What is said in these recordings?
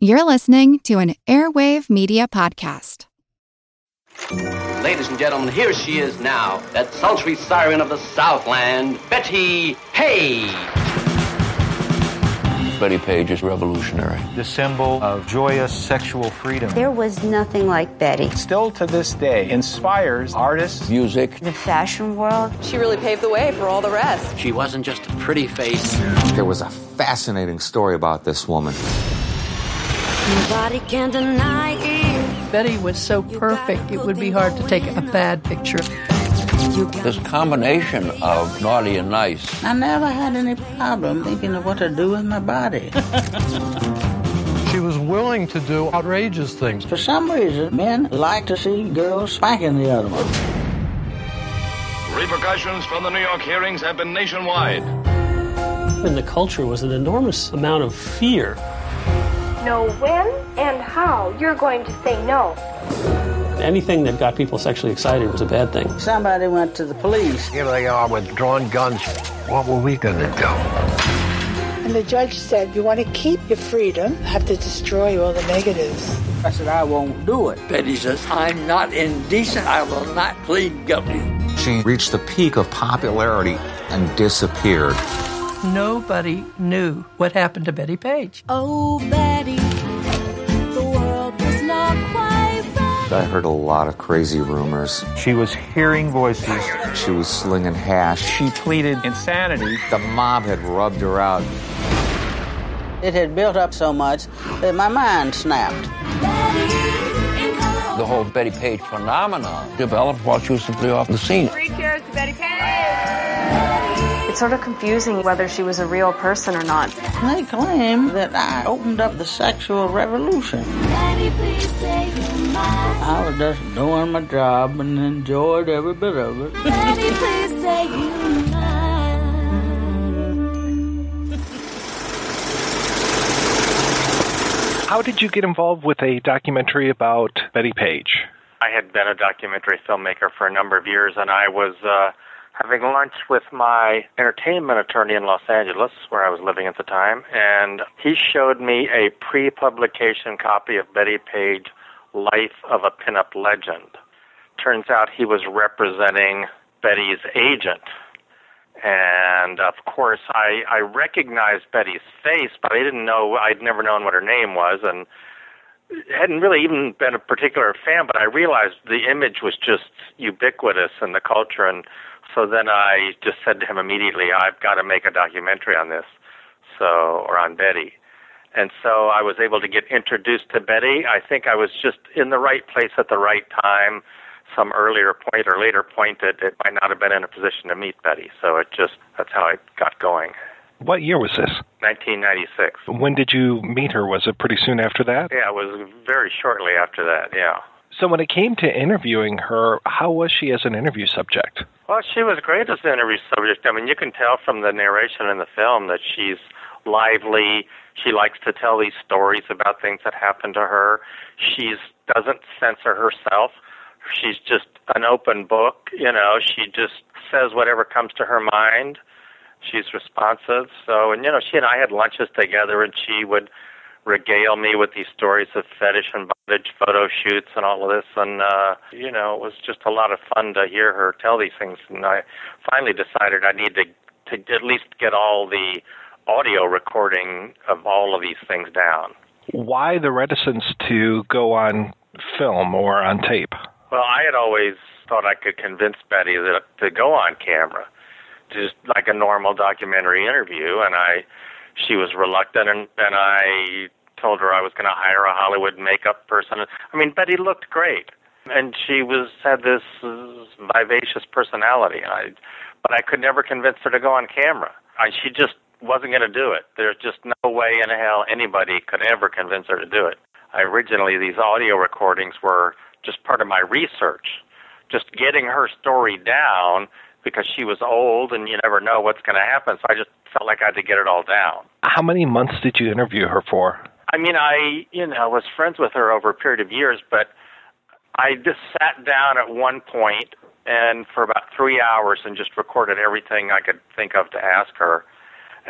You're listening to an Airwave Media Podcast. Ladies and gentlemen, here she is now, that sultry siren of the Southland, Bettie Page. Bettie Page is revolutionary. The symbol of joyous sexual freedom. There was nothing like Bettie. Still to this day, inspires artists, music, the fashion world. She really paved the way for all the rest. She wasn't just a pretty face. There was a fascinating story about this woman. Nobody can deny it. Bettie was so perfect, it would be hard to take a bad picture. This combination of naughty and nice. I never had any problem thinking of what to do with my body. she was willing to do outrageous things. For some reason, men like to see girls spanking the other one. Repercussions from the New York hearings have been nationwide. In the culture was an enormous amount of fear know when and how you're going to say no. Anything that got people sexually excited was a bad thing. Somebody went to the police. Here they are with drawn guns. What were we going to do? And the judge said, You want to keep your freedom, have to destroy all the negatives. I said, I won't do it. Bettie says, I'm not indecent. I will not plead guilty. She reached the peak of popularity and disappeared. Nobody knew what happened to Bettie Page. Oh, Bettie, the world was not quite right. I heard a lot of crazy rumors. She was hearing voices. She was slinging hash. She pleaded insanity. The mob had rubbed her out. It had built up so much that my mind snapped. The whole Bettie Page phenomenon developed while she was simply off the scene. Three cheers to Bettie Page! It's sort of confusing whether she was a real person or not. They claim that I opened up the sexual revolution. I was just doing my job and enjoyed every bit of it. How did you get involved with a documentary about Bettie Page? I had been a documentary filmmaker for a number of years, and I was uh, having lunch with my entertainment attorney in Los Angeles, where I was living at the time, and he showed me a pre publication copy of Bettie Page, Life of a Pinup Legend. Turns out he was representing Bettie's agent. And of course, I, I recognized Bettie's face, but I didn't know, I'd never known what her name was, and hadn't really even been a particular fan, but I realized the image was just ubiquitous in the culture, and so then I just said to him immediately, I've got to make a documentary on this, so or on Bettie. And so I was able to get introduced to Bettie. I think I was just in the right place at the right time. Some earlier point or later point that it might not have been in a position to meet Bettie. So it just that's how I got going. What year was this? 1996. When did you meet her? Was it pretty soon after that? Yeah, it was very shortly after that. Yeah. So when it came to interviewing her, how was she as an interview subject? Well, she was great as an interview subject. I mean, you can tell from the narration in the film that she's lively. She likes to tell these stories about things that happened to her. She doesn't censor herself. She's just an open book. You know, she just says whatever comes to her mind. She's responsive. So, and you know, she and I had lunches together, and she would regale me with these stories of fetish and bondage photo shoots and all of this and uh you know it was just a lot of fun to hear her tell these things and i finally decided i need to to at least get all the audio recording of all of these things down. Why the reticence to go on film or on tape? Well i had always thought i could convince bettie that to go on camera just like a normal documentary interview and i she was reluctant and and I told her I was going to hire a Hollywood makeup person. I mean, Bettie looked great, and she was had this vivacious personality. I, but I could never convince her to go on camera. I, she just wasn't going to do it. There's just no way in hell anybody could ever convince her to do it. I, originally, these audio recordings were just part of my research, just getting her story down because she was old and you never know what's going to happen. So I just felt like I had to get it all down. How many months did you interview her for? I mean, I you know was friends with her over a period of years, but I just sat down at one point and for about three hours and just recorded everything I could think of to ask her.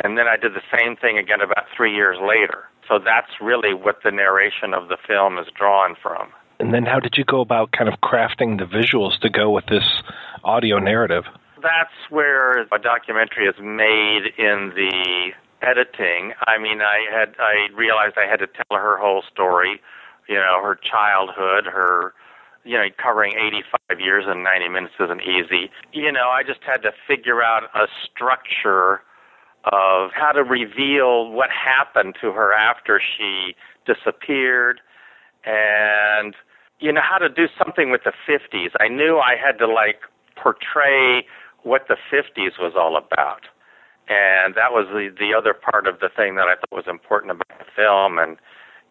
And then I did the same thing again about three years later. So that's really what the narration of the film is drawn from. And then how did you go about kind of crafting the visuals to go with this audio narrative? That's where a documentary is made in the editing. I mean, I had I realized I had to tell her whole story, you know, her childhood, her you know, covering 85 years in 90 minutes isn't easy. You know, I just had to figure out a structure of how to reveal what happened to her after she disappeared and you know how to do something with the 50s. I knew I had to like portray what the 50s was all about. And that was the the other part of the thing that I thought was important about the film and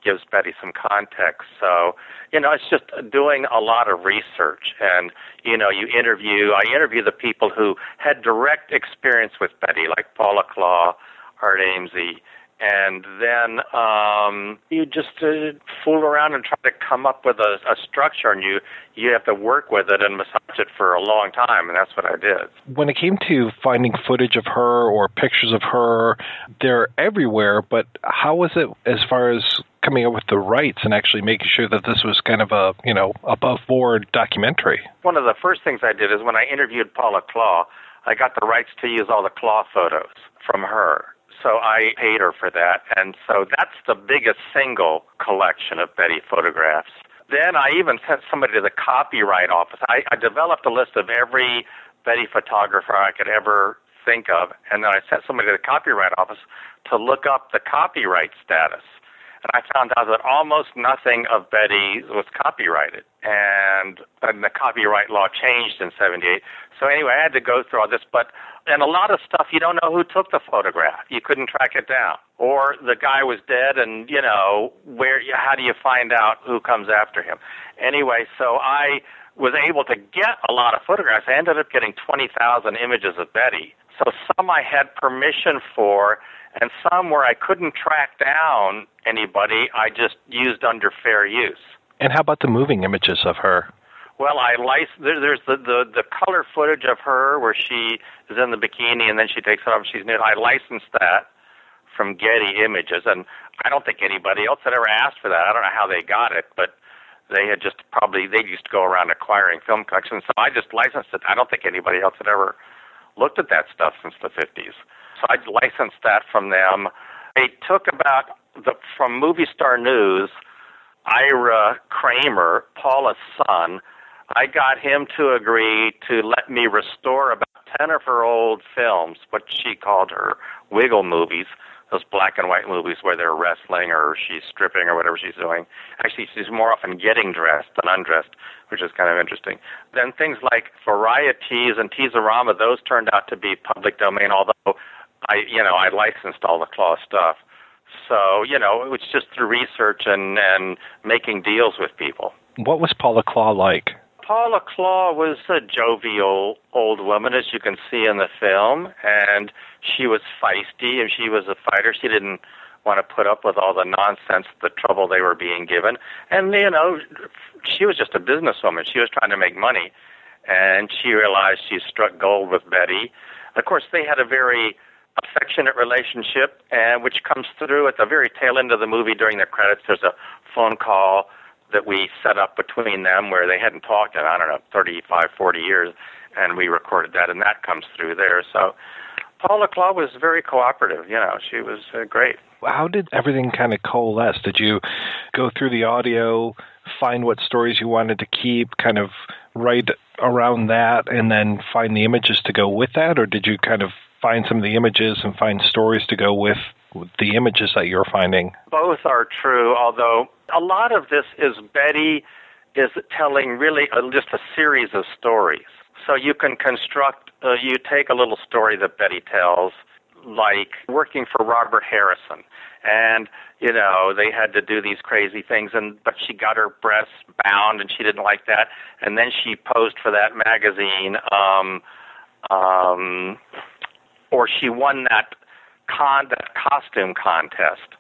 gives Bettie some context. So, you know, it's just doing a lot of research and, you know, you interview, I interview the people who had direct experience with Bettie, like Paula Klaw, Art Amsie, and then um, you just uh, fool around and try to come up with a, a structure, and you you have to work with it and massage it for a long time, and that's what I did. When it came to finding footage of her or pictures of her, they're everywhere. But how was it as far as coming up with the rights and actually making sure that this was kind of a you know above board documentary? One of the first things I did is when I interviewed Paula Klaw, I got the rights to use all the Klaw photos from her so I paid her for that. And so that's the biggest single collection of Bettie photographs. Then I even sent somebody to the copyright office. I, I developed a list of every Bettie photographer I could ever think of, and then I sent somebody to the copyright office to look up the copyright status. And I found out that almost nothing of Bettie was copyrighted. And, and the copyright law changed in 78. So anyway, I had to go through all this, but and a lot of stuff you don't know who took the photograph. You couldn't track it down, or the guy was dead, and you know where? How do you find out who comes after him? Anyway, so I was able to get a lot of photographs. I ended up getting twenty thousand images of Bettie. So some I had permission for, and some where I couldn't track down anybody, I just used under fair use. And how about the moving images of her? Well, I lic- there, there's the, the the color footage of her where she is in the bikini and then she takes it off. and She's nude. I licensed that from Getty Images, and I don't think anybody else had ever asked for that. I don't know how they got it, but they had just probably they used to go around acquiring film collections. So I just licensed it. I don't think anybody else had ever looked at that stuff since the 50s. So I licensed that from them. They took about the from Movie Star News. Ira Kramer, Paula's son, I got him to agree to let me restore about 10 of her old films, what she called her wiggle movies, those black and white movies where they're wrestling or she's stripping or whatever she's doing. Actually, she's more often getting dressed than undressed, which is kind of interesting. Then things like Varietease and Teaserama, those turned out to be public domain, although I, you know, I licensed all the Klaw stuff. So, you know, it was just through research and, and making deals with people. What was Paula Klaw like? Paula Klaw was a jovial old woman, as you can see in the film, and she was feisty and she was a fighter. She didn't want to put up with all the nonsense, the trouble they were being given. And, you know, she was just a businesswoman. She was trying to make money, and she realized she struck gold with Bettie. Of course, they had a very affectionate relationship, and which comes through at the very tail end of the movie during the credits. There's a phone call that we set up between them where they hadn't talked in, I don't know, 35, 40 years, and we recorded that, and that comes through there. So Paula Klaw was very cooperative. You know, she was uh, great. How did everything kind of coalesce? Did you go through the audio, find what stories you wanted to keep, kind of write around that, and then find the images to go with that, or did you kind of find some of the images and find stories to go with the images that you're finding? Both are true, although a lot of this is Bettie is telling really a, just a series of stories. So you can construct, uh, you take a little story that Bettie tells, like working for Robert Harrison, and you know they had to do these crazy things, and but she got her breasts bound, and she didn't like that, and then she posed for that magazine, um, um, or she won that con that costume contest.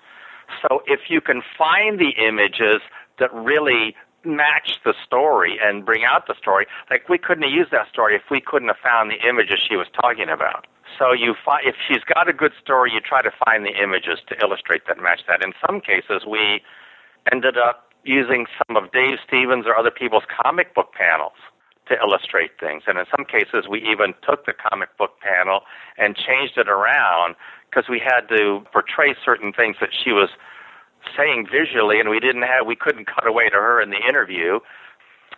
So if you can find the images that really match the story and bring out the story, like we couldn't have used that story if we couldn't have found the images she was talking about. So you find if she's got a good story, you try to find the images to illustrate that match that. In some cases, we ended up using some of Dave Stevens or other people's comic book panels to illustrate things. And in some cases, we even took the comic book panel and changed it around because we had to portray certain things that she was saying visually, and we didn't have we couldn't cut away to her in the interview.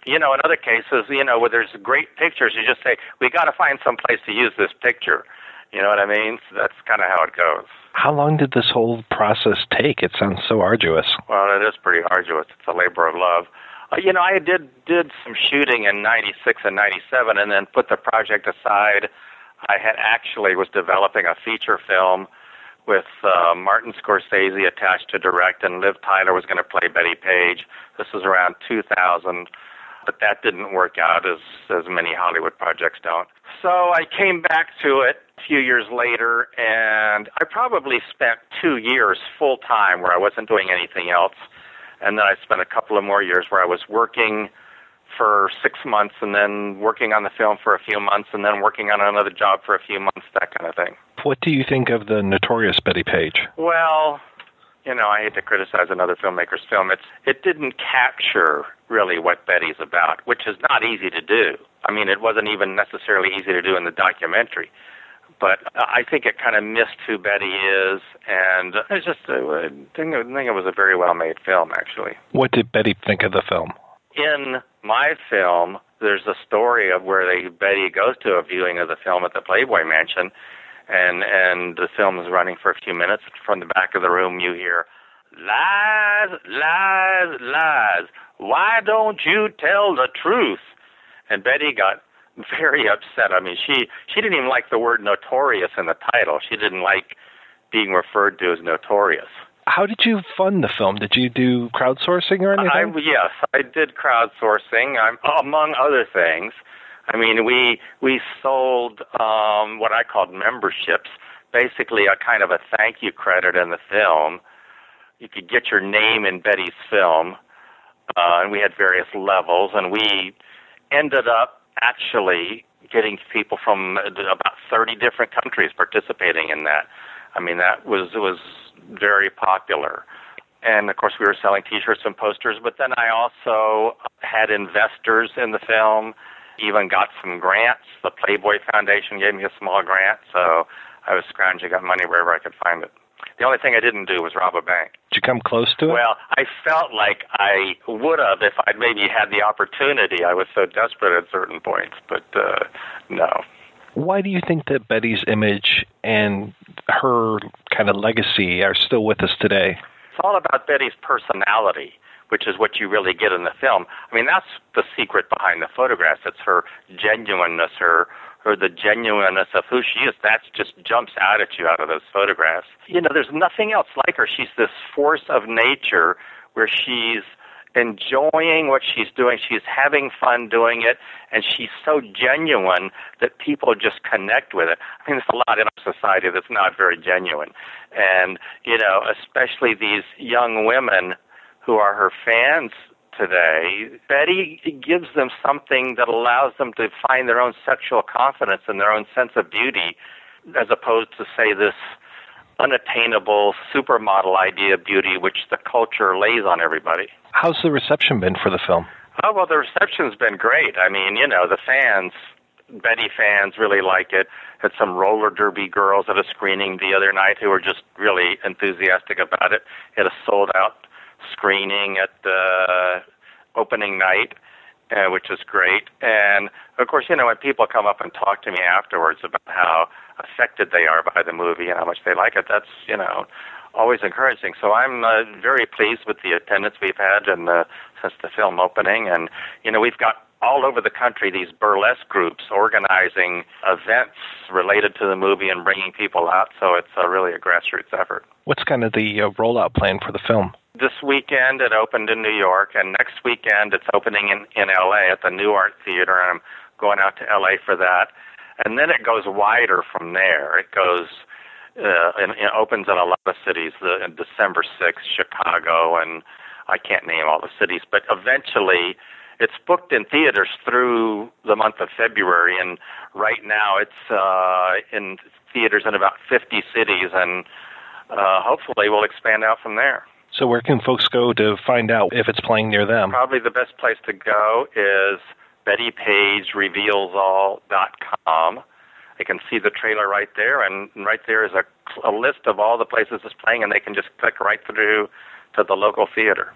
You know, in other cases, you know, where there's great pictures, you just say we got to find some place to use this picture. You know what I mean? So that's kind of how it goes. How long did this whole process take? It sounds so arduous. Well, it is pretty arduous. It's a labor of love. Uh, you know, I did did some shooting in '96 and '97, and then put the project aside. I had actually was developing a feature film with uh, Martin Scorsese attached to direct, and Liv Tyler was going to play Bettie Page. This was around 2000, but that didn't work out as as many Hollywood projects don't. So I came back to it a few years later, and I probably spent two years full time where I wasn't doing anything else and then I spent a couple of more years where I was working for six months and then working on the film for a few months and then working on another job for a few months, that kind of thing. What do you think of the notorious Bettie Page? Well, you know, I hate to criticize another filmmaker's film. It's it didn't capture really what Bettie's about, which is not easy to do. I mean, it wasn't even necessarily easy to do in the documentary but I think it kind of missed who Bettie is, and it's just uh, I think, I think it was a very well made film, actually. What did Bettie think of the film? In my film, there's a story of where they Bettie goes to a viewing of the film at the Playboy Mansion, and and the film is running for a few minutes. From the back of the room, you hear lies, lies, lies. Why don't you tell the truth? And Bettie got very upset. I mean, she she didn't even like the word notorious in the title. She didn't like being referred to as notorious. How did you fund the film? Did you do crowdsourcing or anything? I, yes, I did crowdsourcing, I'm, among other things. I mean, we we sold um, what I called memberships, basically a kind of a thank you credit in the film. You could get your name in Bettie's film, uh, and we had various levels, and we ended up actually getting people from about 30 different countries participating in that. I mean, that was was very popular. And of course, we were selling T-shirts and posters. But then I also had investors in the film. Even got some grants. The Playboy Foundation gave me a small grant, so I was scrounging up money wherever I could find it. The only thing I didn't do was rob a bank. Did you come close to it? Well, I felt like I would have if I'd maybe had the opportunity. I was so desperate at certain points, but uh, no. Why do you think that Bettie's image and her kind of legacy are still with us today? It's all about Bettie's personality which is what you really get in the film. I mean, that's the secret behind the photographs. It's her genuineness, her or the genuineness of who she is, that just jumps out at you out of those photographs. You know, there's nothing else like her. She's this force of nature where she's enjoying what she's doing. She's having fun doing it, and she's so genuine that people just connect with it. I mean, there's a lot in our society that's not very genuine. And, you know, especially these young women who are her fans today, Bettie gives them something that allows them to find their own sexual confidence and their own sense of beauty, as opposed to, say, this unattainable supermodel idea of beauty which the culture lays on everybody. How's the reception been for the film? Oh, well, the reception's been great. I mean, you know, the fans, Bettie fans really like it. Had some roller derby girls at a screening the other night who were just really enthusiastic about it. It a sold out screening at the opening night, uh, which is great. And of course, you know, when people come up and talk to me afterwards about how affected they are by the movie and how much they like it, that's you know always encouraging. So I'm uh, very pleased with the attendance we've had and uh, since the film opening, and you know we've got all over the country these burlesque groups organizing events related to the movie and bringing people out. So it's uh, really a grassroots effort. What's kind of the uh, rollout plan for the film? This weekend it opened in New York, and next weekend it's opening in, in LA at the Nuart Theater, and I'm going out to LA for that. And then it goes wider from there. It goes uh, and it opens in a lot of cities. The, in December 6th, Chicago, and I can't name all the cities, but eventually it's booked in theaters through the month of February, and right now it's uh, in theaters in about 50 cities, and uh, hopefully we'll expand out from there. So, where can folks go to find out if it's playing near them? Probably the best place to go is BettiePageRevealsAll.com. They can see the trailer right there, and right there is a, a list of all the places it's playing, and they can just click right through to the local theater.